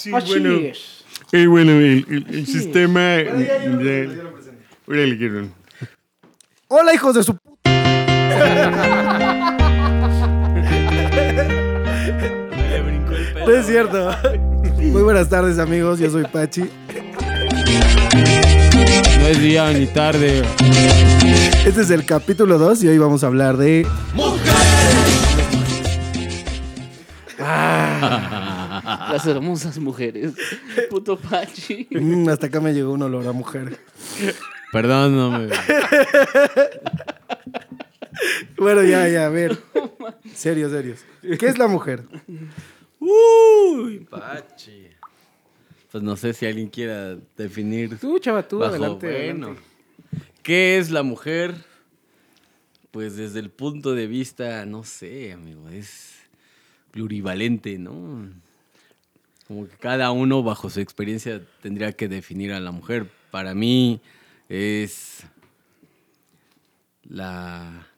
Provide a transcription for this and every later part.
Sí, Así bueno. es. Eh, bueno, el, el- el sistema... Bueno, ya, lo. Órale. Hola, hijos de su puta. No es cierto. Muy buenas tardes, amigos. Yo soy Pachi. No es día ni tarde. Este es el capítulo 2 y hoy vamos a hablar de. Las hermosas mujeres. Puto Pachi. Mm, hasta acá me llegó un olor a mujer. Perdón, no me. Bueno, ya, ya, a ver. Serios, serios. ¿Qué es la mujer? Uy, Pachi. Pues no sé si alguien quiera definir. Tú, chava, tú, bajo- adelante. bueno. adelante. ¿Qué es la mujer? Pues desde el punto de vista, no sé, amigo, es plurivalente, ¿no? Como que cada uno bajo su experiencia tendría que definir a la mujer. Para mí es la...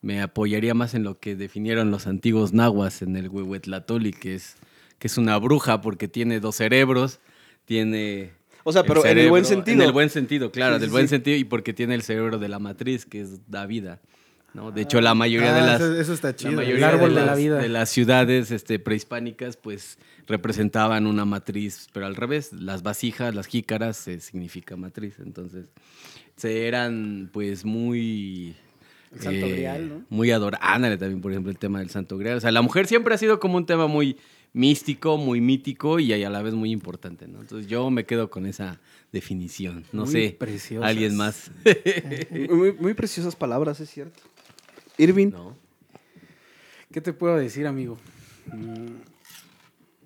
Me apoyaría más en lo que definieron los antiguos nahuas en el Huehuetlatoli, que es, que es una bruja porque tiene dos cerebros, tiene... O sea, el pero en el buen sentido. En el buen sentido, claro, Sí, del buen sí. sentido y porque tiene el cerebro de la matriz, que es la vida. ¿No? De hecho, la mayoría de Ah, las... eso, eso está La chido. mayoría El árbol de, de la las, vida. de las ciudades este, prehispánicas, pues representaban una matriz, pero al revés, las vasijas, las jícaras, eh, significa matriz. Entonces, se eran pues muy... El Santo Grial, ¿no? Muy adoradas. Ándale también, por ejemplo, el tema del Santo Grial. O sea, la mujer siempre ha sido como un tema muy místico, muy mítico y a la vez muy importante, ¿no? Entonces yo me quedo con esa definición. No Muy sé, preciosas. alguien más. Muy, muy preciosas palabras, es cierto. Irving. ¿No? ¿Qué te puedo decir, amigo? Mm,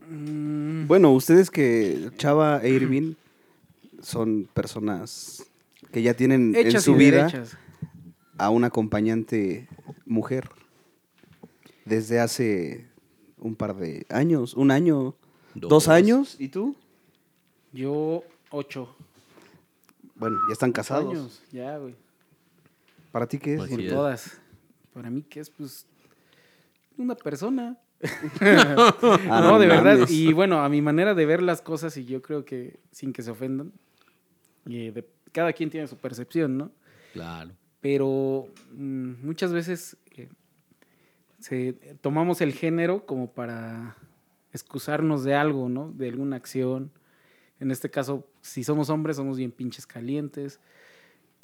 mm, Bueno, ustedes que Chava e Irving son personas que ya tienen en su vida derechas. a una acompañante mujer desde hace un par de años, un año, dos, Dos. años. ¿Y tú? Yo, ocho Bueno, ya están casados. años. Ya, güey. ¿Para ti qué es? Pues Por sí, es. todas. Para mí, que es? Pues, una persona. Ah, no, de verdad. Y bueno, a mi manera de ver las cosas, y yo creo que sin que se ofendan, y de- cada quien tiene su percepción, ¿no? Claro. Pero mm, muchas veces eh, se, tomamos el género como para excusarnos de algo, ¿no? De alguna acción. En este caso, si somos hombres, somos bien pinches calientes.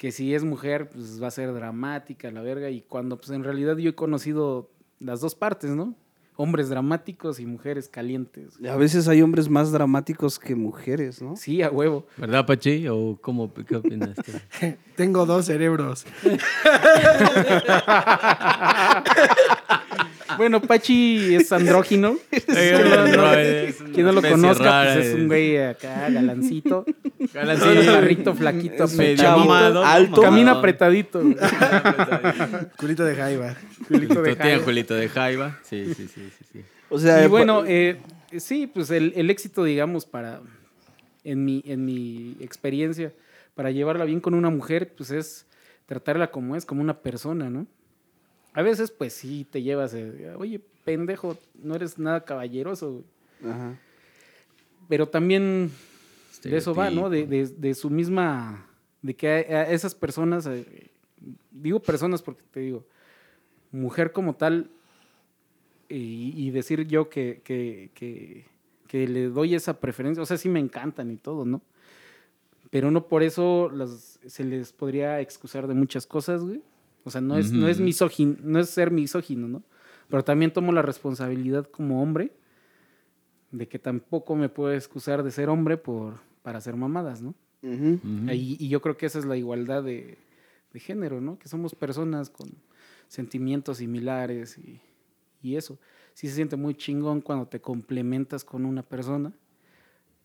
Que si es mujer, pues va a ser dramática, la verga. Y cuando, pues en realidad yo he conocido las dos partes, ¿no? Hombres dramáticos y mujeres calientes. A veces hay hombres más dramáticos que mujeres, ¿no? Sí, a huevo. ¿Verdad, Pachi? ¿O cómo, qué opinas? Tengo dos cerebros. Bueno, Pachi es andrógino. Quien no, no- quien no lo conozca, pues es un güey acá, galancito. Galancito. Chaparrito, flaquito, mamado, alto. Camina apretadito. Culito de jaiba. Culito de tiene jaiba. De Jaiba. Sí, sí, sí, sí. sí. O sea, Y bueno, pa- eh, sí, pues el, el éxito, digamos, para, en mi, en mi experiencia, para llevarla bien con una mujer, pues es tratarla como es, como una persona, ¿no? A veces, pues sí, te llevas, eh, oye, pendejo, no eres nada caballeroso, güey". Ajá. pero también de eso va, ¿no? De, de- de su misma, de que a, a esas personas, eh, digo personas porque te digo, mujer como tal, y, y decir yo que, que, que, que le doy esa preferencia, o sea, sí me encantan y todo, ¿no? Pero no por eso las, se les podría excusar de muchas cosas, güey. O sea, no es, no es misógino, no es ser misógino, ¿no? Pero también tomo la responsabilidad como hombre de que tampoco me puedo excusar de ser hombre por, para hacer mamadas, ¿no? Y yo creo que esa es la igualdad de, de género, ¿no? Que somos personas con sentimientos similares y, y eso. Sí se siente muy chingón cuando te complementas con una persona,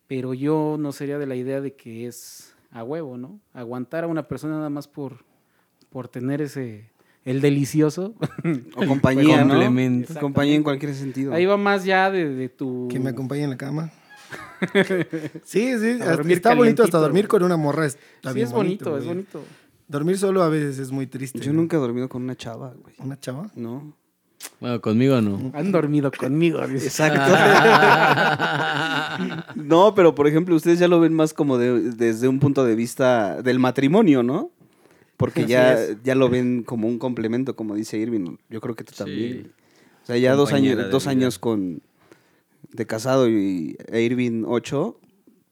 pero yo no sería de la idea de que es a huevo, ¿no? Aguantar a una persona nada más por, por tener ese, el delicioso. O compañía, ¿no? Complemento. Compañía en cualquier sentido. Ahí va más ya de, de tu... Que me acompañe en la cama. Sí, sí. Hasta- está bonito hasta dormir con una morra. Está Sí, bien es bonito, es bonito. Dormir solo a veces es muy triste. Yo ¿no? nunca he dormido con una chava, güey. ¿Una chava? No. Bueno, conmigo no. Han dormido conmigo. Exacto. no, pero por ejemplo, ustedes ya lo ven más como de- desde un punto de vista del matrimonio, ¿no? Porque ya, ya lo ven como un complemento, como dice Irving. Yo creo que tú Sí. también. O sea, ya dos años, de dos vida. años con de casado y e Irving ocho,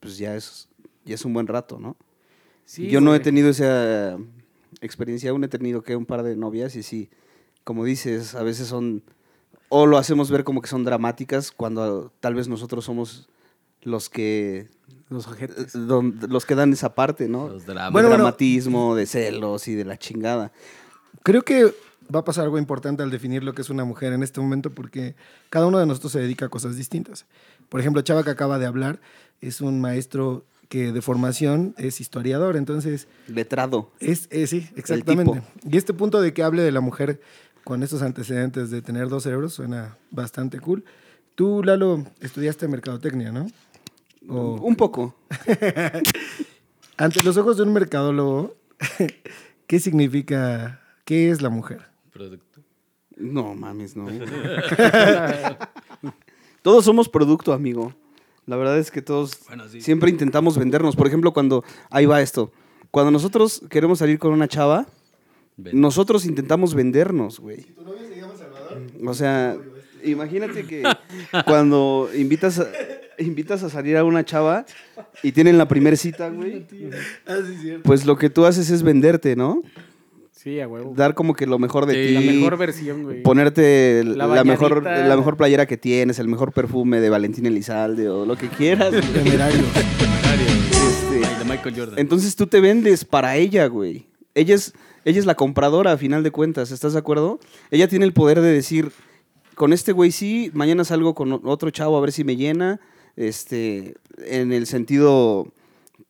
pues ya es, ya es un buen rato, ¿no? Sí, Yo no he tenido esa experiencia, aún he tenido que un par de novias y sí, como dices, a veces son, o lo hacemos ver como que son dramáticas cuando tal vez nosotros somos los que, Los don- los que dan esa parte, ¿no? Los dramas. Bueno, de bueno. dramatismo, de celos y de la chingada. Creo que va a pasar algo importante al definir lo que es una mujer en este momento porque cada uno de nosotros se dedica a cosas distintas. Por ejemplo, Chava que acaba de hablar es un maestro que de formación es historiador, entonces Letrado. es, es- sí, exactamente. Y este punto de que hable de la mujer con estos antecedentes de tener dos cerebros suena bastante cool. Tú, Lalo, estudiaste mercadotecnia, ¿no? O- Un poco. ante los ojos de un mercadólogo, ¿qué significa, qué es la mujer? Producto. No, mames, no. todos somos producto, amigo. La verdad es que todos Bueno, sí. siempre intentamos vendernos. Por ejemplo, cuando, ahí va esto, cuando nosotros queremos salir con una chava, Ven. nosotros intentamos vendernos, güey. O sea, imagínate que cuando invitas a, invitas a salir a una chava y tienen la primera cita, güey, pues lo que tú haces es venderte, ¿no? Sí, a huevo. Dar como que lo mejor de Sí. ti. La mejor versión, güey. ponerte La la, mejor, la mejor playera que tienes, el mejor perfume de Valentín Elizalde o lo que quieras. Temerario. Este, Ay, de Michael Jordan. entonces tú te vendes para ella, güey. Ella es, ella es la compradora a final de cuentas, ¿estás de acuerdo? Ella tiene el poder de decir, con este güey sí, mañana salgo con otro chavo a ver si me llena, este, en el sentido,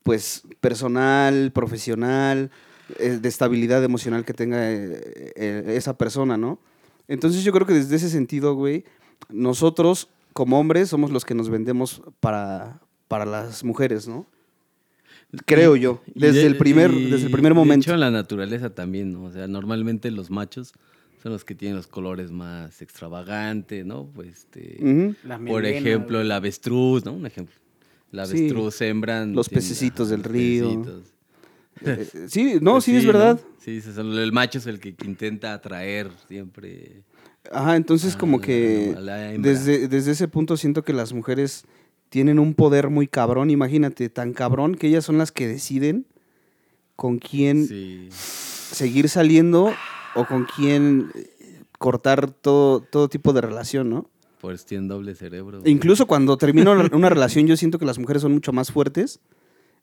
pues, personal, profesional, eh, de estabilidad emocional que tenga eh, eh, esa persona, ¿no? Entonces yo creo que desde ese sentido, güey, nosotros como hombres somos los que nos vendemos para, para las mujeres, ¿no? Creo yo, Y desde de- el primer, desde el primer De momento. hecho, en la naturaleza también, ¿no? O sea, normalmente los machos son los que tienen los colores más extravagantes, ¿no? Pues, este, Ujú. La por melena, ejemplo, el avestruz, ¿no? Un ejemplo. El Sí. avestruz hembran. Los pececitos del los río. pececitos. Eh, sí, no, Pues sí, es ¿no? verdad. Sí, sí, el macho es el que intenta atraer siempre. Ajá, entonces a como que desde, desde ese punto siento que las mujeres tienen un poder muy cabrón, imagínate, tan cabrón que ellas son las que deciden con quién Sí. seguir saliendo o con quién eh, cortar todo, todo tipo de relación, ¿no? Por tienen doble cerebro. Incluso cuando termino una relación, yo siento que las mujeres son mucho más fuertes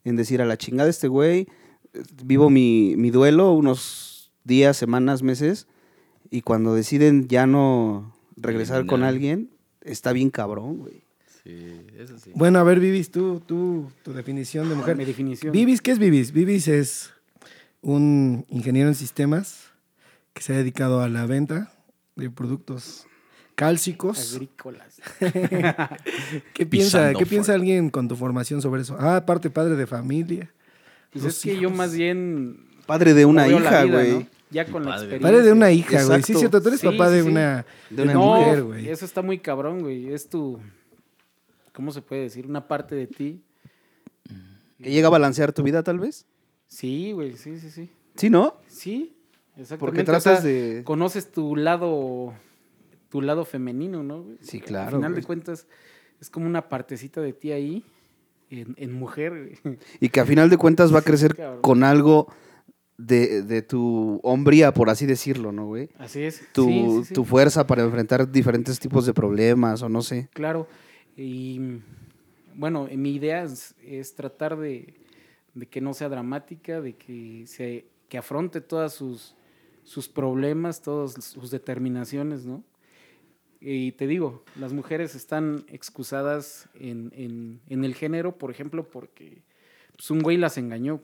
en decir a la chingada este güey, eh, vivo mi, mi duelo unos días, semanas, meses, y cuando deciden ya no regresar con alguien, está bien cabrón, güey. Sí, eso sí. Bueno, a ver, Vivis, tú, tú, tu definición de mujer. Mi definición. Vivis, ¿qué es Vivis? Vivis es un ingeniero en sistemas que se ha dedicado a la venta de productos cálcicos. Agrícolas. ¿Qué piensa, ¿qué piensa alguien con tu formación sobre eso? Ah, aparte padre de familia. Pues es que yo más bien. Padre de una hija, güey. ¿no? Ya con la experiencia. Padre de una hija, güey. Sí, es cierto, tú eres Sí, papá sí, de sí. una, De una no, mujer, güey. Eso está muy cabrón, güey. Es tu. ¿Cómo se puede decir? Una parte de ti. Que llega a balancear tu vida, tal vez. Sí, güey. Sí, sí, sí. Sí, ¿no? Sí, exactamente. Porque O tratas sea, de... Conoces tu lado. Tu lado femenino, ¿no? Sí, Al claro, final güey. de cuentas, es como una partecita de ti ahí. En, en mujer, güey. Y que a final de cuentas va a crecer con algo de, de tu hombría, por así decirlo, ¿no, güey? Así es. Tu, Sí, sí, sí. tu fuerza para enfrentar diferentes tipos de problemas o no sé. Claro. Y bueno, mi idea es, es tratar de, de que no sea dramática, de que se que afronte todas sus, sus problemas, todas sus determinaciones, ¿no? Y te digo, las mujeres están excusadas en, en- en el género, por ejemplo, porque pues, un güey las engañó.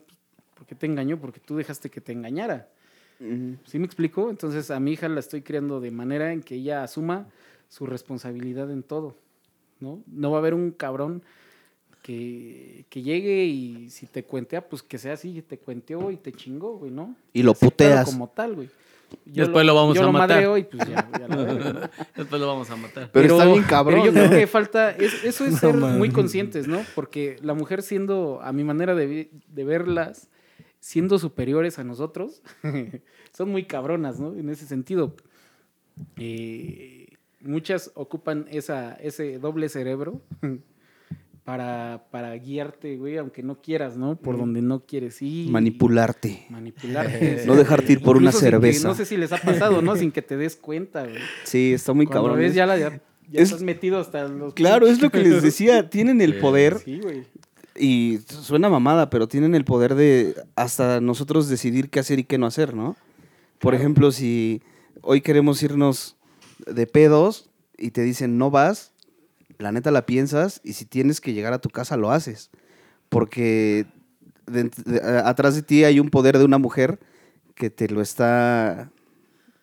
¿Por qué te engañó? Porque tú dejaste que te engañara. ¿Sí me explico? Entonces a mi hija la estoy criando de manera en que ella asuma su responsabilidad en todo, ¿no? No va a haber un cabrón que, que llegue y si te cuentea, pues que sea así, te cuenteó y te chingó, güey, ¿no? Y lo puteas. como tal, güey. yo Después lo vamos yo a lo matar. madreo y pues ya, ya la verga, ¿no? Después lo vamos a matar. Pero está bien cabrón, Pero yo creo que falta, es- eso es No ser muy conscientes, ¿no? Porque la mujer siendo, a mi manera de, de verlas, siendo superiores a nosotros, son muy cabronas, ¿no? En ese sentido. Eh, muchas ocupan esa, ese doble cerebro para, para guiarte, güey, aunque no quieras, ¿no? Por donde no quieres ir. Manipularte. Manipularte. No dejarte ir por una sin que- cerveza. no sé si les ha pasado, ¿no? Sin que te des cuenta, güey. Sí, está muy Cuando cabrón. ves ¿eh? ya, la, ya, ya Es- estás metido hasta los... Claro, es lo que les decía. Tienen el poder Sí, güey. y suena mamada, pero tienen el poder de hasta nosotros decidir qué hacer y qué no hacer, ¿no? Por ejemplo, si hoy queremos irnos de pedos y te dicen no vas, la neta la piensas y si tienes que llegar a tu casa lo haces. Porque de- de- atrás de ti hay un poder de una mujer que te lo está,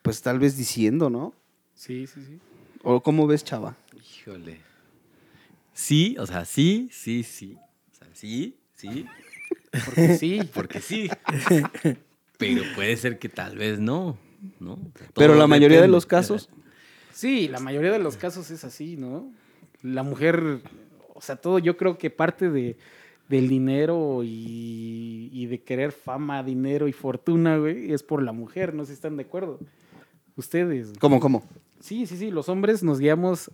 pues tal vez diciendo, ¿no? Sí, sí, sí. ¿O cómo ves, chava? Híjole. Sí, o sea, sí, sí, sí. O sea, sí, sí, Porque sí. porque sí. Pero puede ser que tal vez no, ¿no? Pero la mayoría de los casos... Sí, la mayoría de los casos es así, ¿no? La mujer, o sea, todo yo creo que parte de, del dinero y, y de querer fama, dinero y fortuna, güey, es por la mujer, no sé si están de acuerdo. Ustedes. ¿Cómo, cómo? Sí, sí, sí, los hombres nos guiamos,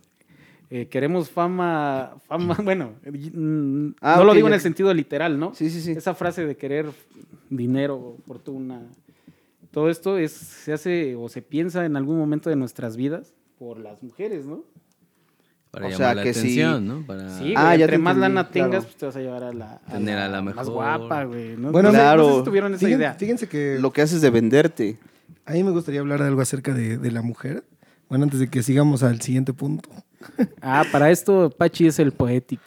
eh, queremos fama, fama, bueno, mm, Ah, no lo digo en el sentido literal, ¿no? Sí, sí, sí. Esa frase de querer dinero, fortuna, todo esto es, se hace o se piensa en algún momento de nuestras vidas por las mujeres, ¿no? Para O llamar sea, la que sí. atención, ¿no? Para Sí, güey, Ah, ya entre te más entendí, lana claro. tengas, pues te vas a llevar a la, a Tener a la más mejor. guapa, güey. ¿no? Bueno, no, no sé claro. si tuvieron esa Fíjense, idea. fíjense que Lo que haces de venderte. a mí me gustaría hablar de algo acerca de, de la mujer. Bueno, antes de que sigamos al siguiente punto. Ah, para esto Pachi es el poético.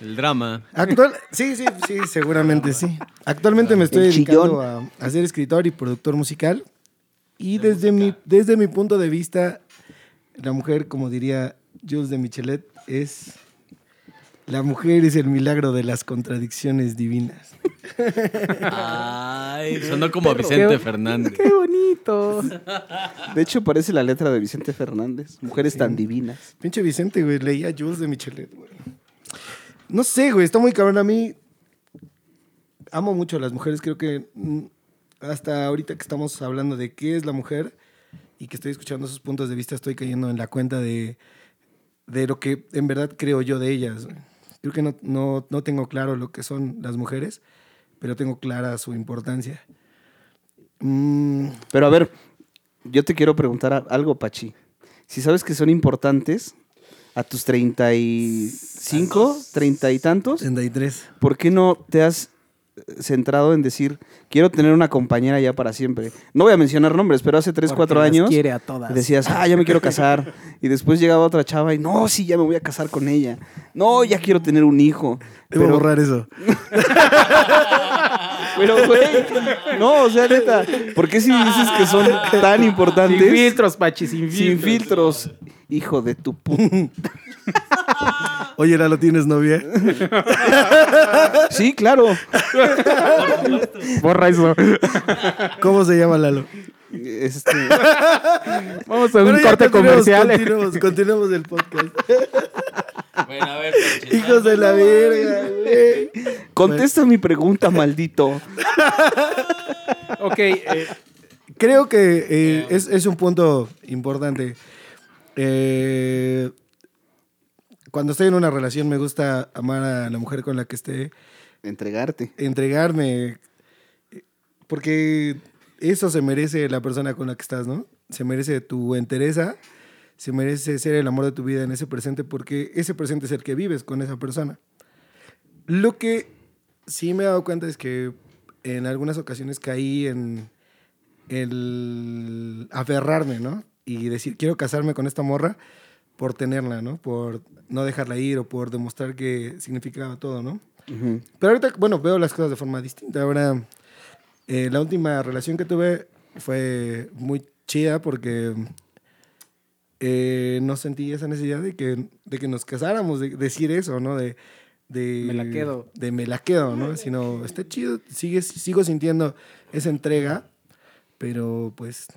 el drama. Actual, sí, sí, sí, seguramente sí. Actualmente me estoy dedicando a, a ser escritor y productor musical. Y desde mi, desde mi punto de vista, la mujer, como diría Jules de Michelet, es... La mujer es el milagro de las contradicciones divinas. Ay, sonó como Perro. Vicente Qué- Fernández. ¡Qué bonito! De hecho, parece la letra de Vicente Fernández. Mujeres tan divinas. Pinche Vicente, güey, leía Jules de Michelet, güey. No sé, güey, está muy cabrón. A mí amo mucho a las mujeres. Creo que mm, hasta ahorita que estamos hablando de qué es la mujer y que estoy escuchando sus puntos de vista, estoy cayendo en la cuenta de, de lo que en verdad creo yo de ellas. Creo que no, no, no tengo claro lo que son las mujeres, pero tengo clara su importancia. Mm, Pero a ver, yo te quiero preguntar algo, Pachi. Si sabes que son importantes a tus 35, 30 y tantos, 33. ¿por qué no te has centrado en decir, quiero tener una compañera ya para siempre? No voy a mencionar nombres, pero hace 3, Porque 4 las años quiere a todas. decías, ah, ya me quiero casar. Y después llegaba otra chava y, no, sí, ya me voy a casar con ella. No, ya quiero tener un hijo. Debo Pero, borrar eso. pero, güey, no, o sea, neta, ¿por qué si dices que son tan importantes? Sin filtros, Pachi, sin filtros. Sin filtros. Hijo de tu puta. Oye, ¿la lo tienes novia? Sí, claro. Borra eso. ¿Cómo se llama Lalo? Este, Vamos a un Bueno, corte comercial. Continuemos, continuemos el podcast. Bueno, a ver, Hijos de la verga, güey. contesta mi pregunta, maldito. ok, eh, Creo que eh, es, es un punto importante. Eh, cuando estoy en una relación me gusta amar a la mujer con la que esté, Entregarte. entregarme, porque eso se merece la persona con la que estás, ¿no? Se merece tu entereza, se merece ser el amor de tu vida en ese presente, porque ese presente es el que vives con esa persona. Lo que sí me he dado cuenta es que en algunas ocasiones caí en el aferrarme, ¿no? Y decir, quiero casarme con esta morra por tenerla, ¿no? Por no dejarla ir o por demostrar que significaba todo, ¿no? Ujú. Pero ahorita, bueno, veo las cosas de forma distinta. Ahora, eh, la última relación que tuve fue muy chida porque eh, no sentí esa necesidad de que, de que nos casáramos, de decir eso, ¿no? De, de, Me la quedo. De me la quedo, ¿no? Sino, está chido, sigues, sigo sintiendo esa entrega, pero pues es-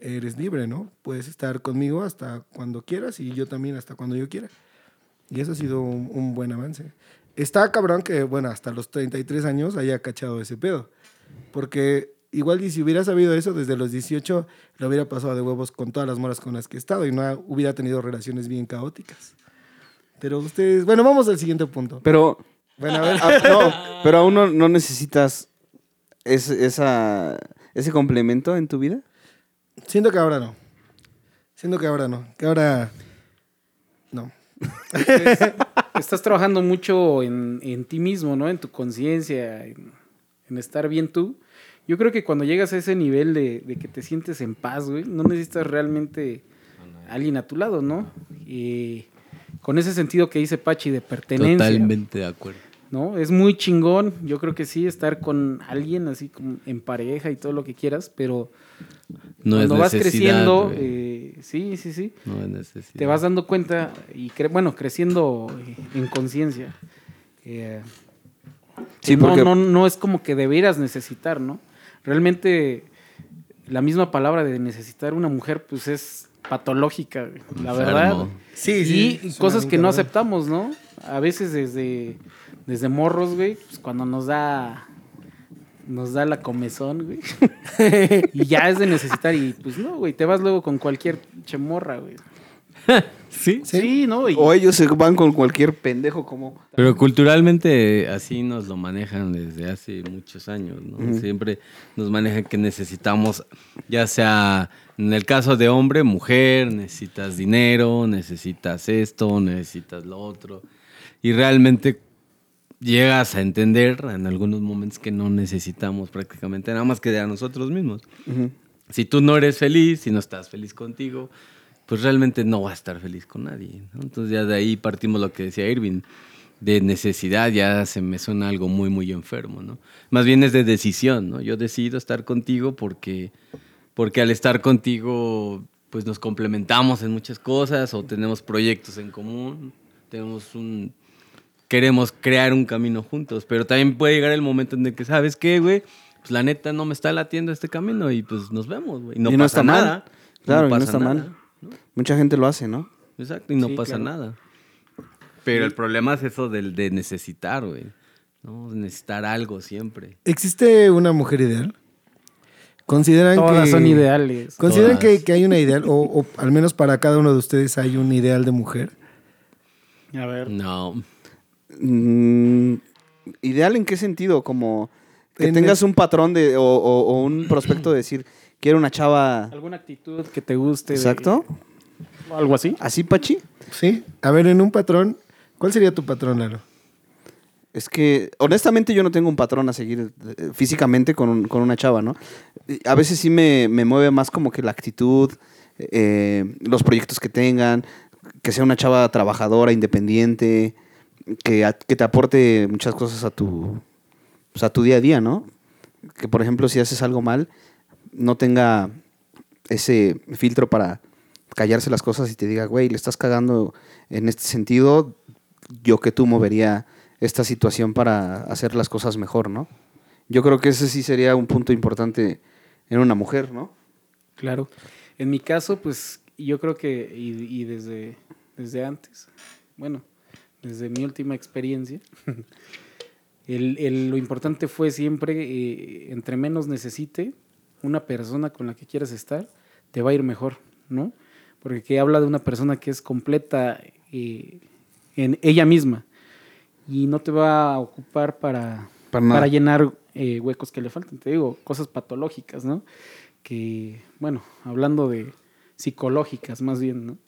eres libre, ¿no? Puedes estar conmigo hasta cuando quieras y yo también hasta cuando yo quiera. Y eso ha sido un, un buen avance. Está cabrón que, bueno, hasta los 33 años haya cachado ese pedo. Porque igual y si hubiera sabido eso desde los 18, lo hubiera pasado de huevos con todas las moras con las que he estado y no ha- hubiera tenido relaciones bien caóticas. Pero ustedes, bueno, vamos al siguiente punto. Pero, Bueno, a ver. ah, no, pero aún no, no necesitas ese, esa, ese complemento en tu vida. Siento que ahora no. Siento que ahora no. Que ahora. No. Estás trabajando mucho en, en ti mismo, ¿no? En tu conciencia, en, en estar bien tú. Yo creo que cuando llegas a ese nivel de, de que te sientes en paz, güey, no necesitas realmente a alguien a tu lado, ¿no? Y con ese sentido que dice Pachi de pertenencia. Totalmente de acuerdo. ¿no? Es muy chingón, yo creo que sí, estar con alguien así como en pareja y todo lo que quieras, pero No cuando es vas creciendo, eh, sí, sí, sí, No es necesidad. te vas dando cuenta y, cre- bueno, creciendo eh, en conciencia. eh, Sí, no, porque- no, no es como que debieras necesitar, ¿no? Realmente la misma palabra de necesitar una mujer, pues es patológica, la Enfermo. verdad. Sí, y suena cosas que no aceptamos, ¿no? A veces desde, desde morros, güey, pues cuando nos da nos da la comezón, güey. y ya es de necesitar y pues no, güey, te vas luego con cualquier chemorra, güey. Sí. Sí, ¿no? Y- O ellos se van con cualquier pendejo como... Pero culturalmente así nos lo manejan desde hace muchos años, ¿no? Siempre nos manejan que necesitamos, ya sea en el caso de hombre, mujer, necesitas dinero, necesitas esto, necesitas lo otro. Y realmente llegas a entender en algunos momentos que no necesitamos prácticamente nada más que de a nosotros mismos. Ujú. Si tú no eres feliz, si no estás feliz contigo, pues realmente no vas a estar feliz con nadie. ¿no? Entonces ya de ahí partimos lo que decía Irving, de necesidad ya se me suena algo muy, muy enfermo, ¿no? Más bien es de decisión, ¿no? Yo decido estar contigo porque, porque al estar contigo, pues nos complementamos en muchas cosas o tenemos proyectos en común, tenemos un... Queremos crear un camino juntos, pero también puede llegar el momento en el que, ¿sabes qué, güey? Pues la neta no me está latiendo este camino y pues nos vemos, güey. Y no, Y no pasa está mal. nada. Claro, y no pasa está nada, mal. ¿no? Mucha gente lo hace, ¿no? Exacto, y no Sí, pasa claro. nada. Pero el problema es eso del de necesitar, güey. ¿no? Necesitar algo siempre. ¿Existe una mujer ideal? ¿Consideran todas que, son ideales. ¿Consideran que, que hay una ideal? O, o al menos para cada uno de ustedes hay un ideal de mujer. A ver. No. Mm, ¿Ideal en qué sentido? Como que En tengas el- un patrón de, o, o- o un prospecto de decir, quiero una chava... ¿Alguna actitud que te guste? Exacto. o algo así. ¿Así, Pachi? Sí. A ver, en un patrón, ¿cuál sería tu patrón, Lalo? Es que, honestamente, yo no tengo un patrón a seguir eh, físicamente con, un- con una chava, ¿no? A veces sí me, me mueve más como que la actitud, eh, los proyectos que tengan, que sea una chava trabajadora, independiente, que, te aporte muchas cosas a tu, pues, a tu día a día, ¿no? Que, por ejemplo, si haces algo mal, no tenga ese filtro para callarse las cosas y te diga, güey, le estás cagando en este sentido, yo que tú movería esta situación para hacer las cosas mejor, ¿no? Yo creo que ese sí sería un punto importante en una mujer, ¿no? Claro. En mi caso, pues yo creo que, y, y desde, desde antes, bueno, desde mi última experiencia, el, el- lo importante fue siempre, eh, entre menos necesite una persona con la que quieras estar, te va a ir mejor, ¿no? Porque que habla de una persona que es completa eh, en ella misma y no te va a ocupar para, para llenar eh, huecos que le faltan. Te digo, cosas patológicas, ¿no? Que, bueno, hablando de psicológicas más bien, ¿no?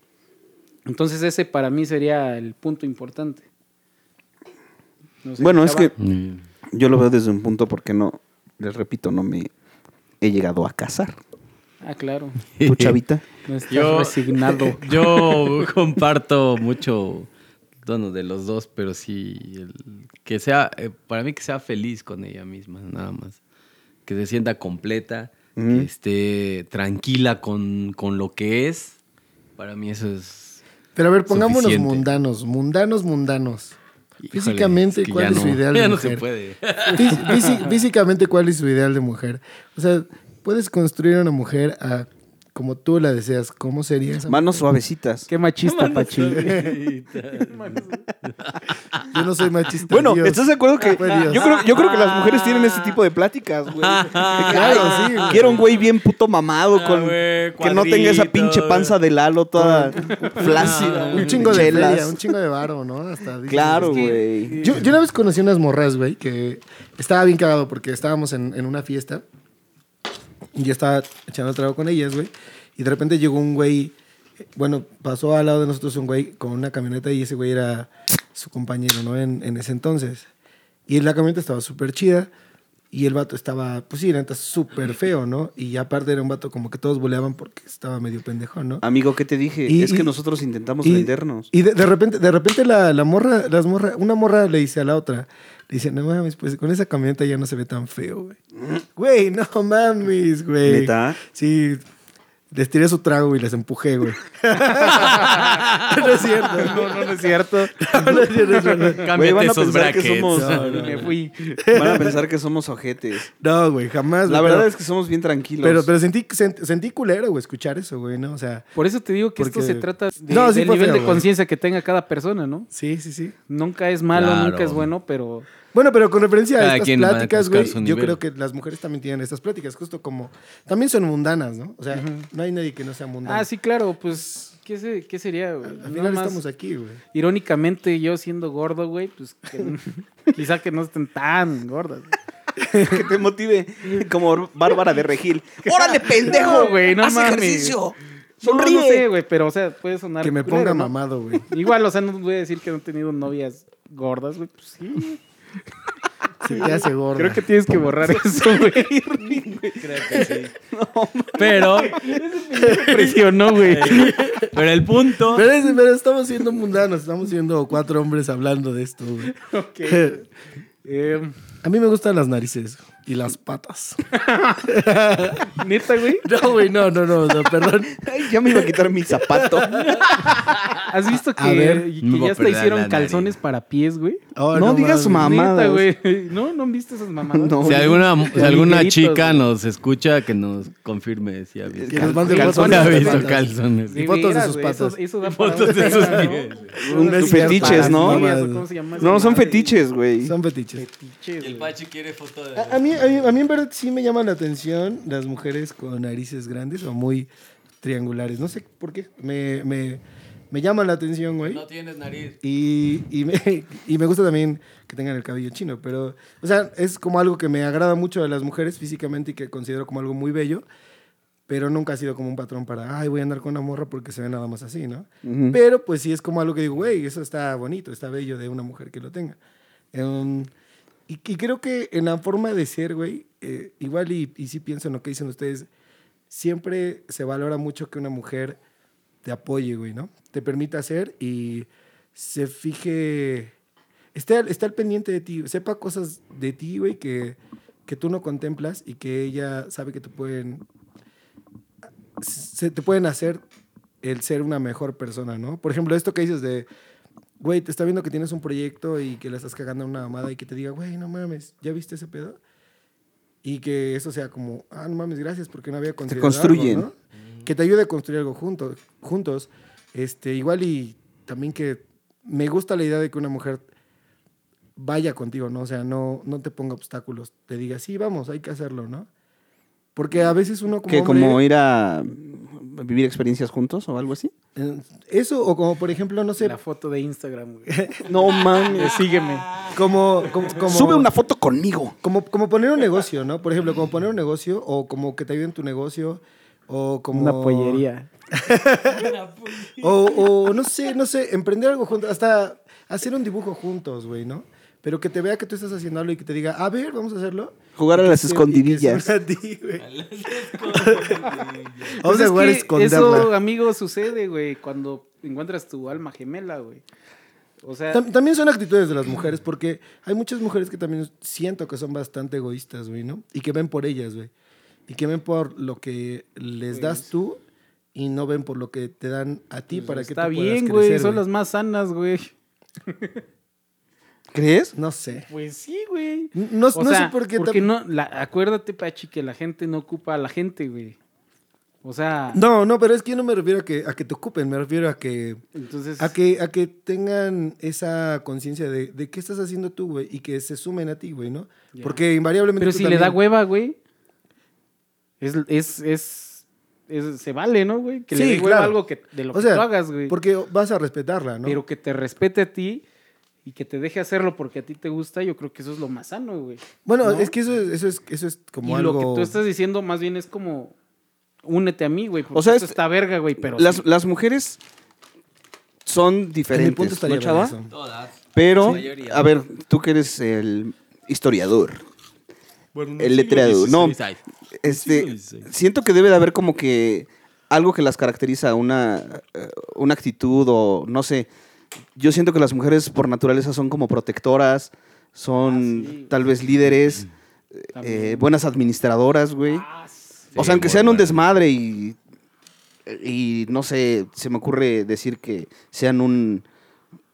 Entonces ese para mí sería el punto importante. No sé, Bueno, es que Mm. yo lo veo desde un punto porque no, les repito, no me he llegado a casar. Ah, claro. ¿Tu chavita? No estás Yo- resignado. Yo comparto mucho, bueno, de los dos, pero sí, el- que sea, eh, para mí que sea feliz con ella misma, nada más. Que se sienta completa, que esté tranquila con, con lo que es. Para mí eso es... Pero a ver, pongámonos Suficiente. mundanos, mundanos, mundanos. híjole, Físicamente, es que ¿cuál es su ideal de Ya no mujer? se puede. Fí- físi- Físicamente, ¿cuál es su ideal de mujer? O sea, puedes construir a una mujer a como tú la deseas, ¿cómo sería esa Manos suavecitas. Qué machista, Pachi. Yo no soy machista. Bueno, Dios. ¿estás de acuerdo que Dios. yo creo, yo creo que las mujeres tienen este tipo de pláticas, güey? Claro, sí, güey. Quiero un güey bien puto mamado Ah, con güey, que no tenga esa pinche panza de Lalo toda flácida. Un chingo de feria, un chingo de varo, ¿no? Hasta Claro, güey. Yo, yo una vez conocí unas morras, güey, que estaba bien cagado porque estábamos en, en una fiesta yo estaba echando trago con ellas, güey, y de repente llegó un güey, bueno, pasó al lado de nosotros un güey con una camioneta y ese güey era su compañero, ¿no? En, en ese entonces. Y la camioneta estaba súper chida y el vato estaba, pues sí, neta, súper feo, ¿no? Y aparte era un vato como que todos boleaban porque estaba medio pendejo, ¿no? Amigo, ¿qué te dije? Y- es que y- nosotros intentamos y, vendernos. Y de, de repente, de repente la, la morra, las morra, una morra le dice a la otra, le dice, no mames, pues con esa camioneta ya no se ve tan feo, güey. Güey, no mames, güey. ¿Neta? Sí. Les tiré su trago y les empujé, güey. no es cierto. No, no, no es cierto. No, no es cierto. Güey, van a esos pensar que somos- No, no, Me fui. Van a pensar que somos ojetes. No, güey, jamás. La güey, verdad pero- es que somos bien tranquilos. Pero, pero sentí, sent- sentí culero, güey, escuchar eso, güey, ¿no? O sea, Por eso te digo que esto se trata de- No, sí del nivel feo, de conciencia que tenga cada persona, ¿no? sí, sí, sí. Nunca es malo, Claro. nunca es bueno, pero Bueno, pero con referencia Cada a estas pláticas, güey, yo creo que las mujeres también tienen estas pláticas, justo como también son mundanas, ¿no? O sea, no hay nadie que no sea mundano. Ah, sí, claro, pues, ¿qué, se- qué sería, güey? Al final más, estamos aquí, güey. Irónicamente, yo siendo gordo, güey, pues que- quizá que no estén tan gordas. güey. que te motive como Bárbara de Regil. ¡Órale, pendejo! No, güey, no ¡Haz mames. ejercicio! No, ¡Sonríe! No, sé, güey, pero, o sea, puede sonar Que me ponga ¿no? mamado, güey. Igual, o sea, no voy a decir que no he tenido novias gordas, güey, pues sí. Se te hace gordo. Creo que tienes que borrar eso, güey. Creo que sí. Pero, Presionó, güey. pero el punto. Pero, es- pero estamos siendo mundanos, estamos siendo cuatro hombres hablando de esto, güey. Ok. Eh, A mí me gustan las narices y las patas. Neta, güey. No, güey, no, no, no, no, perdón. Ay, ya me iba a quitar mi zapato. ¿Has visto ver. que, ya hasta hicieron calzones para pies, güey? Oh, No digas mames. mamá. Mamadas. Güey. ¿No? ¿No han visto esas mamadas? No. Si alguna, si alguna chica güey. nos escucha, que nos confirme si ha visto. Que nos mande Calzones ha visto Y fotos de sus patas. Eso, eso da para Fotos de sus ¿no? pies. No fetiches, ¿no? mamadas. ¿Cómo se llama esa No, son fetiches, güey. Son fetiches. Güey. Pachi quiere foto de. A, a mí, a, mí, a mí en verdad sí me llaman la atención las mujeres con narices grandes o muy triangulares. No sé por qué. Me, me, me llaman la atención, güey. No tienes nariz. Y, y, me, y me gusta también que tengan el cabello chino, pero, o sea, es como algo que me agrada mucho de las mujeres físicamente y que considero como algo muy bello, pero nunca ha sido como un patrón para, ay, voy a andar con una morra porque se ve nada más así, ¿no? Ujú. Pero pues sí es como algo que digo, güey, eso está bonito, está bello de una mujer que lo tenga. Em, y, y creo que en la forma de ser, güey, eh, igual y, y sí pienso en lo que dicen ustedes, siempre se valora mucho que una mujer te apoye, güey, ¿no? Te permita hacer y se fije, esté, esté al pendiente de ti, sepa cosas de ti, güey, que, que tú no contemplas y que ella sabe que te pueden, se te pueden hacer el ser una mejor persona, ¿no? Por ejemplo, esto que dices de, güey, te está viendo que tienes un proyecto y que le estás cagando a una mamada y que te diga, güey, no mames, ¿ya viste ese pedo? Y que eso sea como, ah, no mames, gracias porque no había considerado algo, construyen. ¿no? Que te ayude a construir algo juntos, juntos. Este, igual y también que me gusta la idea de que una mujer vaya contigo, ¿no? O sea, no, no te ponga obstáculos, te diga, sí, vamos, hay que hacerlo, ¿no? Porque a veces uno como ¿Que como ir a vivir experiencias juntos o algo así? Eso, o como por ejemplo, no sé, La foto de Instagram, güey. No mames. Sígueme. como, como, como- Sube una foto conmigo. Como, como poner un negocio, ¿no? Por ejemplo, como poner un negocio o como que te ayuden tu negocio o como... Una pollería. O, o no sé, no sé, emprender algo juntos, hasta hacer un dibujo juntos, güey, ¿no? Pero que te vea que tú estás haciendo algo y que te diga, a ver, vamos a hacerlo. Jugar a las escondidillas. a ti, güey. Vamos Pues a es jugar a esconderla. Eso, amigo, sucede, güey, cuando encuentras tu alma gemela, güey. O sea, Tam- También son actitudes de las mujeres, porque hay muchas mujeres que también siento que son bastante egoístas, güey, ¿no? Y que ven por ellas, güey. Y que ven por lo que les das Pues- tú y no ven por lo que te dan a ti para que está tú puedas bien, güey. crecer, Son las más sanas, güey. ¿Crees? No sé. Pues sí, güey. No, O no sea, sé por qué. porque no, la- acuérdate, Pachi, que la gente no ocupa a la gente, güey. O sea, No, no, pero es que yo no me refiero a que, a que te ocupen, me refiero a que, entonces... a que, a que tengan esa conciencia de, de qué estás haciendo tú, güey, y que se sumen a ti, güey, ¿no? Porque invariablemente. Pero tú si le da hueva, güey, es, es, es, es- se vale, ¿no, güey? Que Sí, le dé hueva claro. algo que, de lo O que sea, tú hagas, güey. Porque vas a respetarla, ¿no? Pero que te respete a ti y que te deje hacerlo porque a ti te gusta, yo creo que eso es lo más sano, güey. bueno, ¿no? es que eso, es- eso, es, eso es como y algo. lo que tú estás diciendo más bien es como, únete a mí, güey, porque O sea, esto es- está verga, güey, pero... Las, sí. las mujeres son diferentes, punto ¿no, chava? Todas. Pero, a ver, tú que eres el historiador, Bueno, el letrado. No, este, siento que debe de haber como que algo que las caracteriza, una, eh, una actitud o no sé. Yo siento que las mujeres por naturaleza son como protectoras, son Ah, sí. tal vez líderes, eh, También. buenas administradoras, güey. Ah, sí. o sea, aunque sean un desmadre y, y no sé, se me ocurre decir que sean un,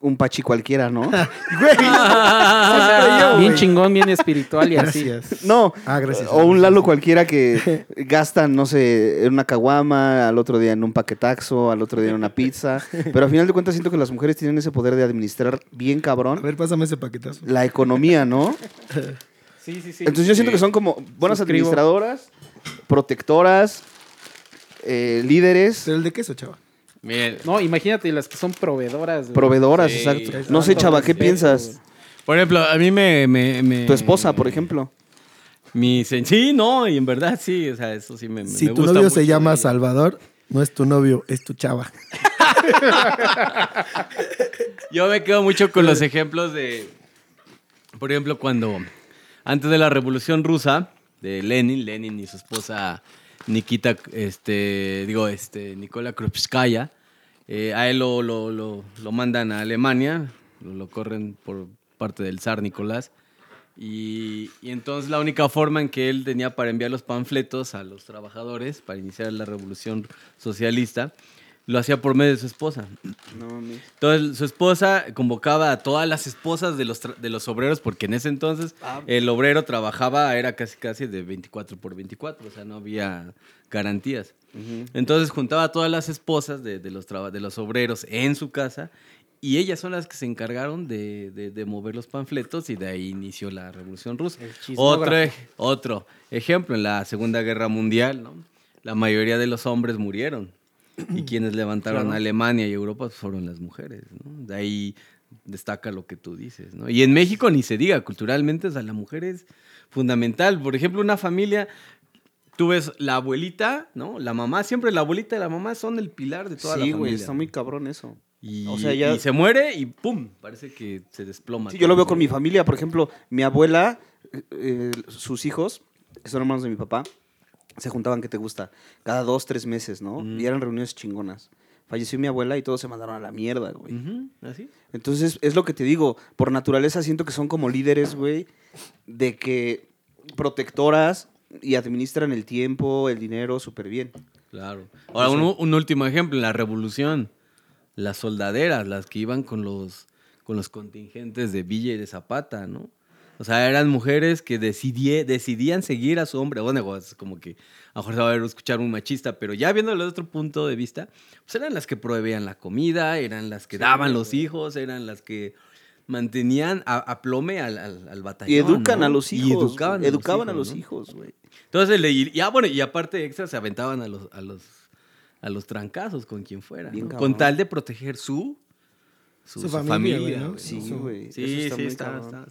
un pachi cualquiera, ¿no? Güey, yo, bien güey. chingón, bien espiritual y así. No, Ah, gracias. o un Lalo cualquiera que gastan, no sé, en una caguama, al otro día en un paquetaxo, al otro día en una pizza. Pero al final de cuentas siento que las mujeres tienen ese poder de administrar bien A cabrón ver, pásame ese paquetazo. la economía, ¿no? Sí, sí, sí. Entonces yo siento que son como buenas Suscribo. administradoras, protectoras, eh, líderes, Pero el de queso, chava. Miren, No, imagínate las que son proveedoras. güey. proveedoras, Sí. exacto. No sé, chava, ¿qué piensas? por ejemplo, a mí me... me, me- Tu esposa, por ejemplo. Mi sen- sí, no, y en verdad sí, o sea, eso sí me, Si me tu gusta novio se mucho llama Salvador, no es tu novio, es tu chava. Yo me quedo mucho con los ejemplos de, por ejemplo, cuando antes de la Revolución Rusa, de Lenin, Lenin y su esposa Nikita, este, digo, este, Nikola Krupskaya, eh, a él lo, lo, lo- mandan a Alemania, lo, corren por parte del zar Nicolás. Y entonces la única forma en que él tenía para enviar los panfletos a los trabajadores para iniciar la revolución socialista, lo hacía por medio de su esposa. Entonces su esposa convocaba a todas las esposas de los, de los obreros, porque en ese entonces el obrero trabajaba, era casi casi de 24 por 24, o sea, no había garantías. Entonces juntaba a todas las esposas de, de los, de los obreros en su casa y ellas son las que se encargaron de, de- de mover los panfletos y de ahí inició la Revolución Rusa. Otro, otro ejemplo, en la Segunda Guerra Mundial, ¿no? la mayoría de los hombres murieron y quienes levantaron a Alemania y Europa pues, fueron las mujeres. ¿no? De ahí destaca lo que tú dices. ¿no? Y en México ni se diga, culturalmente, o sea, la mujer es fundamental. Por ejemplo, una familia, tú ves la abuelita, ¿no? La mamá, siempre la abuelita y la mamá son el pilar de toda la Sí, familia. güey, está muy cabrón eso. Y, o sea, ya- y se muere y ¡pum! Parece que se desploma. Sí, yo lo veo con mi familia, por ejemplo, mi abuela, eh, eh, sus hijos, que son hermanos de mi papá, se juntaban, ¿qué te gusta? Cada dos, tres meses, ¿no? Y eran reuniones chingonas. Falleció mi abuela y todos se mandaron a la mierda, güey. Entonces, es lo que te digo, por naturaleza siento que son como líderes, güey, de que protectoras y administran el tiempo, el dinero súper bien. Claro. Ahora, un, un último ejemplo, en la revolución, las soldaderas, las que iban con los, con los contingentes de Villa y de Zapata, ¿no? O sea, eran mujeres que decidie- decidían seguir a su hombre. Bueno, es como que a lo mejor se va a ver escuchar un machista, pero ya viéndolo de otro punto de vista, pues eran las que proveían la comida, eran las que daban los hijos, eran las que mantenían a, a plome al, al, al batallón. Y educan ¿no? a los Y hijos. educaban, educaban a los hijos, güey. Entonces, le, y, ah, bueno, y aparte extra se aventaban a los, a los, a los trancazos con quien fuera. Bien ¿no? cabrón. Con tal de proteger su, su, Su su familia. Sí, güey. Sí, sí, está, está-.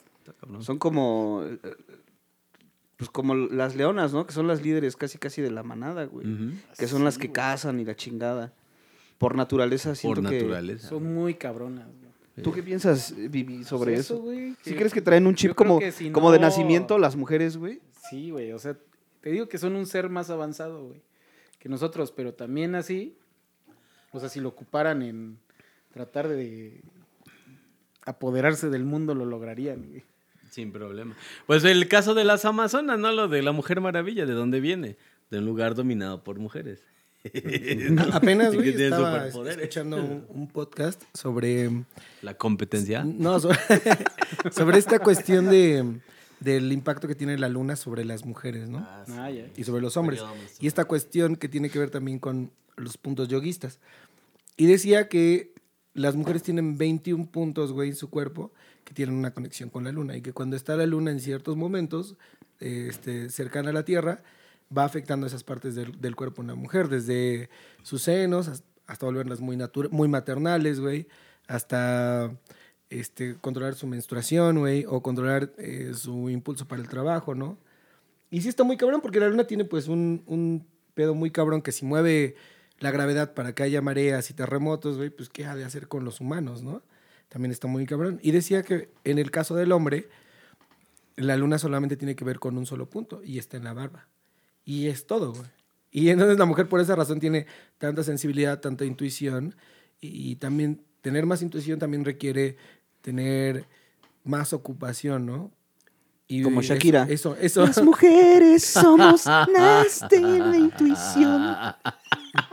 Son como. eh, Pues como las leonas, ¿no? Que son las líderes casi casi de la manada, güey. Que son las que cazan y la chingada. Por naturaleza, Por siento que. naturaleza. Son muy cabronas, güey. ¿Tú qué piensas, Vivi, sobre Pues eso? güey, ¿Sí crees que traen un chip como, si como de nacimiento las mujeres, güey? Sí, güey, o sea, te digo que son un ser más avanzado, güey, que nosotros, pero también así, o sea, si lo ocuparan en tratar de apoderarse del mundo, lo lograrían, güey. Sin problema. Pues el caso de las Amazonas, ¿no? Lo de la Mujer Maravilla, ¿de dónde viene? De un lugar dominado por mujeres. Apenas, Sí güey, estaba escuchando un, un podcast sobre... La competencia. No, sobre, sobre esta cuestión de, del impacto que tiene la luna sobre las mujeres, ¿no? Ah, ya. y sobre los hombres. Y esta cuestión que tiene que ver también con los puntos yoguistas. Y decía que las mujeres tienen 21 puntos, güey, en su cuerpo que tienen una conexión con la luna y que cuando está la luna en ciertos momentos este, cercana a la Tierra, va afectando esas partes del, cuerpo de una mujer, desde sus senos hasta, volverlas muy, muy maternales, güey, hasta este, controlar su menstruación, güey, o controlar eh, su impulso para el trabajo, ¿no? Y sí está muy cabrón porque la luna tiene pues un, un pedo muy cabrón que si mueve la gravedad para que haya mareas y terremotos, güey, pues qué ha de hacer con los humanos, ¿no? También está muy cabrón. Y decía que en el caso del hombre, la luna solamente tiene que ver con un solo punto y está en la barba. Y es todo, güey. Y entonces la mujer por esa razón tiene tanta sensibilidad, tanta intuición y, y también tener más intuición también requiere tener más ocupación, ¿no? Y Como eso- Shakira. Eso, eso. Las mujeres somos las de la intuición.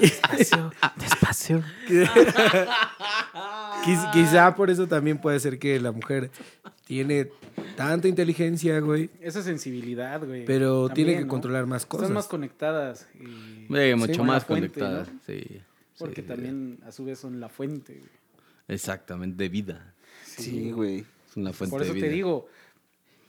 Despacio, despacio. Quiz- quizá por eso también puede ser que la mujer tiene tanta inteligencia, güey, Esa sensibilidad, güey. pero tiene que ¿no? controlar más cosas. Están más conectadas. y- Hombre, mucho más fuente, conectadas. ¿no? Sí. Porque sí, también, a su vez, son la fuente. güey. Exactamente, de vida. Sí, güey. Es una fuente Por eso de te vida. digo,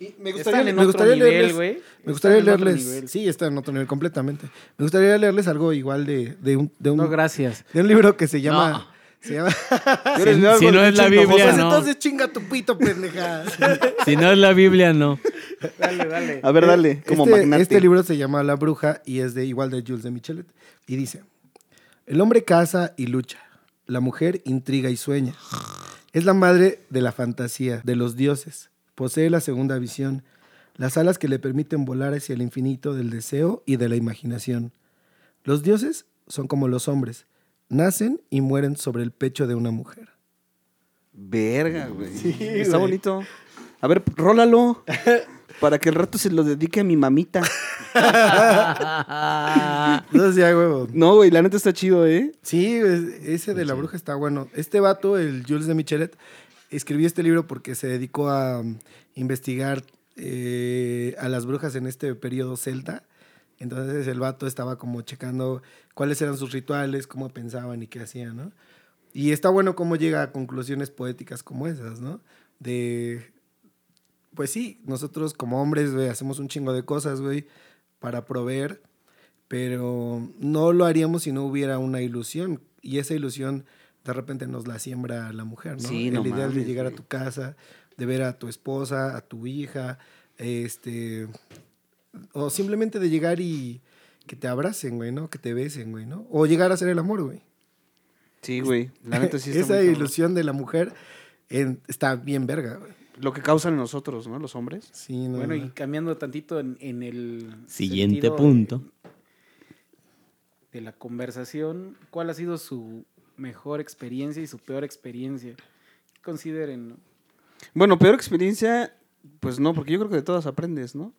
Y me Están en me otro gustaría nivel, leerles, güey. me gustaría leerles, sí, está en otro nivel completamente. Me gustaría leerles algo igual de, de un, de un, no, gracias. de un libro que se llama... No. Se llama Yo les Si- no es la Biblia. Pues no. entonces chinga tu pito, pendeja. Si no es la Biblia, no. Dale, dale. A ver, dale, como este, magnate. este libro se llama La Bruja y es de igual de Jules de Michelet. Y dice, el hombre caza y lucha, la mujer intriga y sueña. Es la madre de la fantasía, de los dioses. Posee la segunda visión, las alas que le permiten volar hacia el infinito del deseo y de la imaginación. Los dioses son como los hombres, nacen y mueren sobre el pecho de una mujer. Verga, güey. güey. Está bonito. A ver, rólalo. Para que el rato se lo dedique a mi mamita. No sea huevo. No, güey, la neta está chido, ¿eh? Sí, es- ese de la bruja está bueno. Este vato, el Jules de Michelet, escribió este libro porque se dedicó a um, investigar eh, a las brujas en este periodo celta. Entonces el vato estaba como checando cuáles eran sus rituales, cómo pensaban y qué hacían, ¿no? Y está bueno cómo llega a conclusiones poéticas como esas, ¿no? De, pues sí, nosotros como hombres, güey, hacemos un chingo de cosas, güey, para proveer, pero no lo haríamos si no hubiera una ilusión. Y esa ilusión de repente nos la siembra la mujer, ¿no? Sí, El no ideal de llegar a tu casa, de ver a tu esposa, a tu hija, este, o simplemente de llegar y que te abracen, güey, ¿no? Que te besen, güey, ¿no? O llegar a hacer el amor, güey. Sí, güey. La neta sí está Esa cabrón. ilusión de la mujer en- está bien verga, güey. Lo que causan nosotros, ¿no? Los hombres. Sí, no, Bueno, no. y cambiando tantito en, en el Siguiente de- punto. De, la conversación, ¿cuál ha sido su mejor experiencia y su peor experiencia? Consideren, ¿no? Bueno, peor experiencia, pues no, porque yo creo que de todas aprendes, ¿no?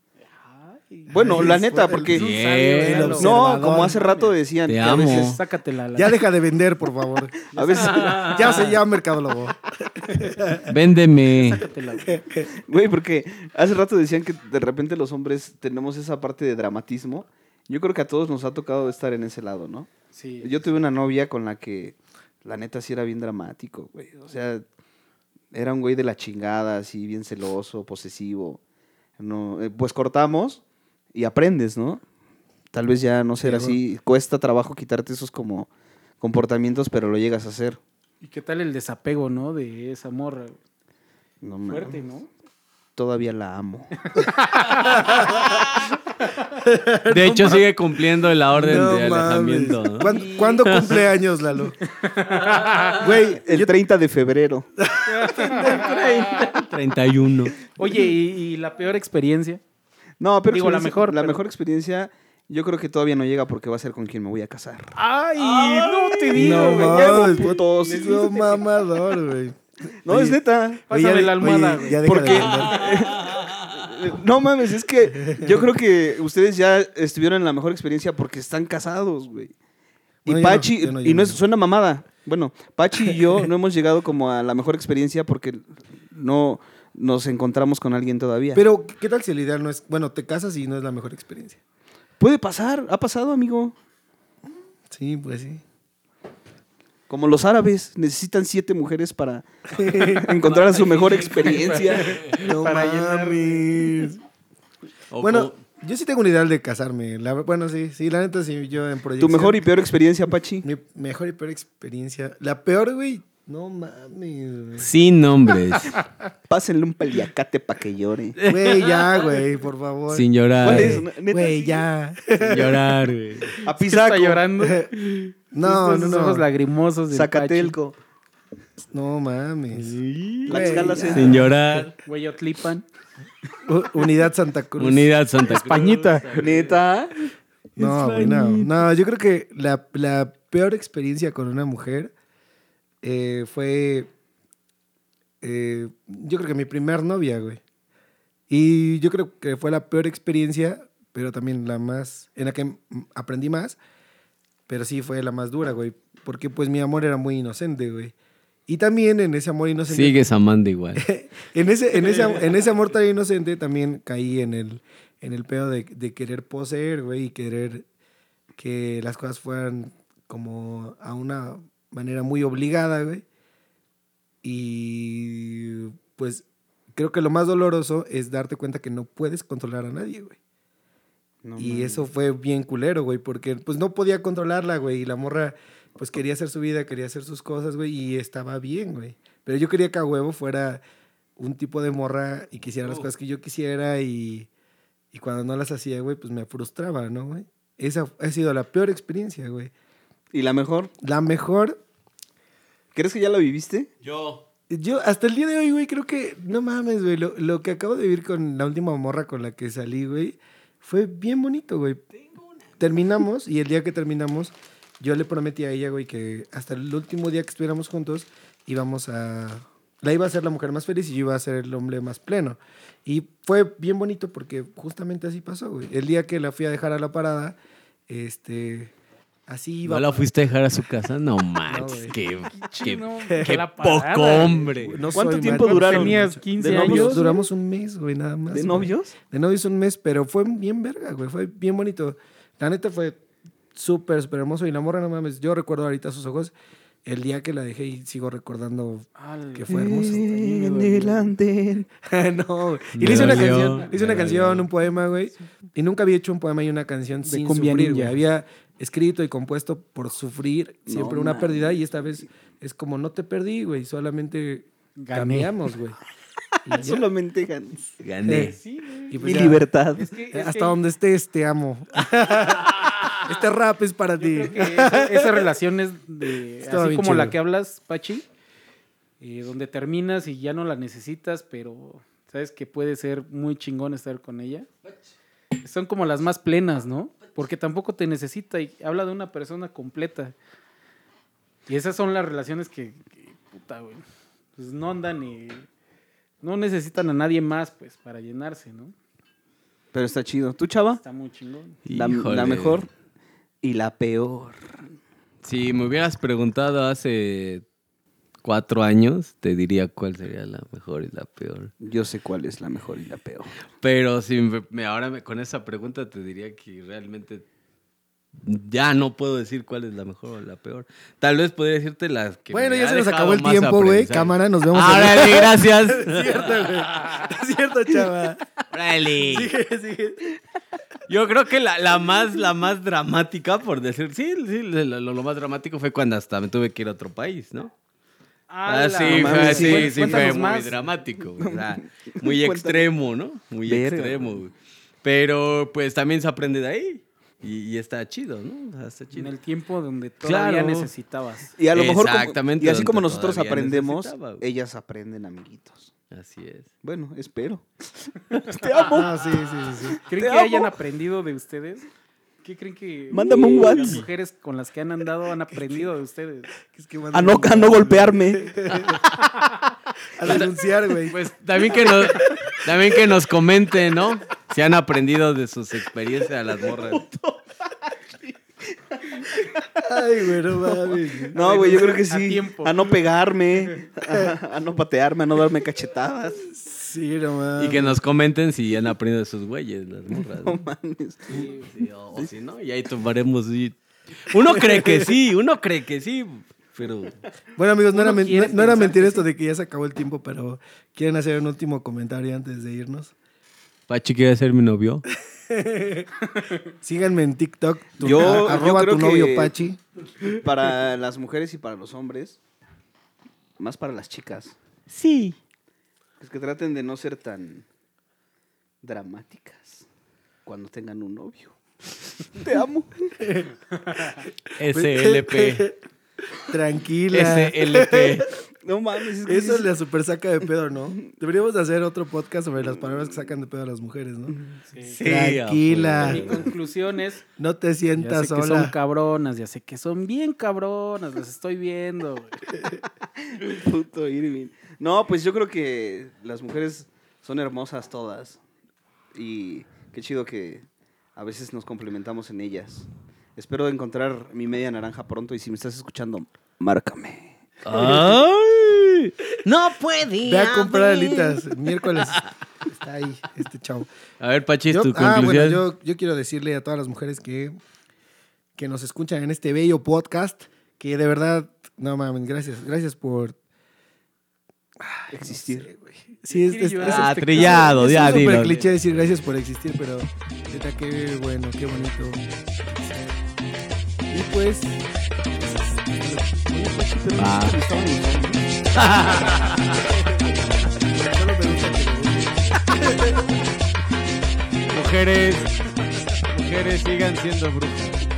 Ay, Bueno, Ay, la neta, porque... Bien. sabio. No, como hace rato decían, Te a veces... Sácatela. la- Ya deja de vender, por favor. A veces, ya se llama mercadólogo. Véndeme. Sácatela. güey, porque hace rato decían que de repente los hombres tenemos esa parte de dramatismo. Yo creo que a todos nos ha tocado estar en ese lado, ¿no? Sí. Yo tuve una novia con la que la neta sí era bien dramático, güey. O sea, era un güey de la chingada, así bien celoso, posesivo. No, eh, pues cortamos y aprendes, ¿no? Tal vez ya no ser Sí, así. Cuesta trabajo quitarte esos como comportamientos, pero lo llegas a hacer. ¿Y qué tal el desapego, no? De esa morra. No. Fuerte, ¿no? Todavía la amo. De hecho, sigue cumpliendo la orden No de alejamiento. ¿no? ¿Cuándo, cuándo cumple años, Lalo? Güey, El 30 de febrero. 31. Oye, ¿y, y la peor experiencia? No, pero Digo, la mejor, La pero- mejor experiencia, yo creo que todavía no llega porque va a ser con quien me voy a casar. ¡Ay! no te digo, no puto mamador, güey. No, es neta. Pásame Oye, la almohada, oye, ya. No mames, es que yo creo que ustedes ya estuvieron en la mejor experiencia porque están casados, güey. Y Bueno, yo no, Pachi, yo no, yo y no. es, suena mamada. Bueno, Pachi y yo no hemos llegado como a la mejor experiencia porque no, nos encontramos con alguien todavía. Pero, ¿qué tal si el ideal no es. Bueno, te casas y no es la mejor experiencia? Puede pasar, ha pasado, amigo. Sí, pues sí. Como los árabes, necesitan siete mujeres para encontrar a su mejor experiencia. No Para mames. Bueno, yo sí tengo un ideal de casarme. La- bueno, sí, sí, la neta sí, yo en proyección. Tu mejor y peor experiencia, Pachi. Mi mejor y peor experiencia. La peor, güey. No mames, güey. sin nombres, Pásenle un paliacate para que llore. Güey, ya, güey, por favor. sin llorar, ¿Cuál es? ¿Neta? Güey, ya. sin llorar, güey. A Está Pisaco. llorando. No, no, Estos ojos no. lagrimosos del Zacatelco. No mames. Güey, se- Sin llorar. Pachi. Hueyotlipan. U- Unidad Santa Cruz. Unidad Santa Cruz. Españita. Neta. No, güey, no. No, yo creo que la, la peor experiencia con una mujer eh, fue. eh, yo creo que mi primer novia, güey. Y yo creo que fue la peor experiencia, pero también la más. en la que aprendí más. Pero sí fue la más dura, güey. Porque pues mi amor era muy inocente, güey. Y también en ese amor inocente. Sigues amando igual. en, ese, en, ese, en ese amor tan inocente también caí en el, en el pedo de, de querer poseer, güey, y querer que las cosas fueran como a una manera muy obligada, güey. Y pues creo que lo más doloroso es darte cuenta que no puedes controlar a nadie, güey. No y mames. eso fue bien culero, güey, porque pues no podía controlarla, güey, y la morra pues quería hacer su vida, quería hacer sus cosas, güey, y estaba bien, güey. Pero yo quería que a huevo fuera un tipo de morra y quisiera las cosas que yo quisiera y, y cuando no las hacía, güey, pues me frustraba, ¿no, güey? Esa ha sido la peor experiencia, güey. ¿Y la mejor? La mejor, ¿Crees que ya la viviste? Yo. yo hasta el día de hoy, güey, creo que, no mames, güey, lo, lo que acabo de vivir con la última morra con la que salí, güey, fue bien bonito, güey. Terminamos y el día que terminamos, yo le prometí a ella, güey, que hasta el último día que estuviéramos juntos íbamos a... La iba a ser la mujer más feliz y yo iba a ser el hombre más pleno. Y fue bien bonito porque justamente así pasó, güey. El día que la fui a dejar a la parada, este... Así iba... ¿No la fuiste a dejar a su casa? No manches, qué, qué, No, qué parada, poco hombre. No ¿Cuánto tiempo duraron? Tenías 15 ¿De años. novios? Duramos un mes, güey, nada más. ¿De güey. novios? De novios un mes, pero fue bien verga, güey. Fue bien bonito. La neta fue súper, súper hermoso. Y la morra, no mames, yo recuerdo ahorita sus ojos el día que la dejé y sigo recordando Al- que fue hermoso. En el andén. no, güey. Y Me le hice una canción, le hice una canción, un poema, güey. Y nunca había hecho un poema y una canción sin sufrir, Ninja. güey. Había escrito y compuesto por sufrir siempre No una pérdida y esta vez es como no te perdí, güey. Solamente Gané. cambiamos, güey. Y. Solamente ganas. Gané. Sí, güey. Y pues Mi ya. libertad. Es que, es Hasta que donde estés, te amo. este rap es para ti. que esa- esas relaciones de Estaba así como la que hablas, Pachi, eh, donde terminas y ya no la necesitas, pero sabes que puede ser muy chingón estar con ella. Son como las más plenas, ¿no? Porque tampoco te necesita y habla de una persona completa. Y esas son las relaciones que, que, puta, güey. Pues no andan y no necesitan a nadie más, pues, para llenarse, ¿no? Pero está chido. ¿Tú, chava? Está muy chingón. La, la mejor y la peor. Si me hubieras preguntado hace cuatro años, te diría cuál sería la mejor y la peor. Yo sé cuál es la mejor y la peor. Pero si me- ahora me- con esa pregunta te diría que realmente ya no puedo decir cuál es la mejor o la peor. Tal vez podría decirte las que Bueno, me ya ha se nos acabó el tiempo, güey. Cámara, nos vemos. Órale, gracias. Cierto, güey. Cierto, chava. Órale. Sigue, sigue. Yo creo que la, la más, la más dramática, por decir, sí, sí, lo más dramático fue cuando hasta me tuve que ir a otro país, ¿no? Ah, sí, no fue, mames, sí, sí. sí, fue muy más. dramático. o sea, muy extremo, ¿no? Muy Verga, extremo. güey. Pero pues también se aprende de ahí. Y, y está chido, ¿no? O sea, está En chido. el tiempo donde todavía Claro. necesitas. Y a lo mejor, como- Exactamente, y así como nosotros aprendemos, ellas aprenden, amiguitos. Así es. Bueno, espero. Te amo. Ah, sí, sí, sí, sí. ¿Creen Te que hayan aprendido de ustedes? ¿Qué creen que Mándame un las mujeres con las que han andado han aprendido de ustedes? Es que A no, a no golpearme. A denunciar, güey. Pues también que nos, también que nos comenten, ¿no? Si han aprendido de sus experiencias a las morras. Ay, güey, no mames. No, güey, yo creo que sí. A no pegarme, a, a no patearme, a no darme cachetadas. Sí, no mames. Y que nos comenten si han aprendido de sus güeyes, las morras. No ¿no? mames. Sí, o, o si no, y ahí tomaremos. y- Uno cree que sí, uno cree que sí, pero. Bueno, amigos, no era, men- no- no era mentira esto de que ya se acabó el tiempo, pero ¿quieren hacer un último comentario antes de irnos? Pachi quiere ser mi novio. Síganme en TikTok, tu, Yo- a- yo arroba creo tu novio que- Pachi. Para las mujeres y para los hombres, más para las chicas, Sí. Es que traten de no ser tan dramáticas cuando tengan un novio. Te amo. SLP. Tranquila. SLP. No mames, es que Eso sí- le super saca de pedo, ¿no? Deberíamos de hacer otro podcast sobre las palabras que sacan de pedo a las mujeres, ¿no? Sí, Tranquila. Mi conclusión es, No te ya sientas sé que son sola. cabronas, ya sé que son bien cabronas, las estoy viendo. Puto Irving. No, pues yo creo que las mujeres son hermosas todas. Y qué chido que a veces nos complementamos en ellas. Espero encontrar mi media naranja pronto y si me estás escuchando, márcame. ¡Ay! No puede. Ve a comprar alitas. Miércoles está ahí este chavo. A ver, Pachi, Yo- tu ah, conclusión. bueno, yo, yo quiero decirle a todas las mujeres que, que nos escuchan en este bello podcast que de verdad, no mames, gracias, gracias por Existir. Sí, es, es, Ah, este trillado, es ya un súper cliché decir gracias por existir, pero neta, qué bueno, qué bonito. Y pues, Ah. Mujeres, mujeres sigan siendo brujas.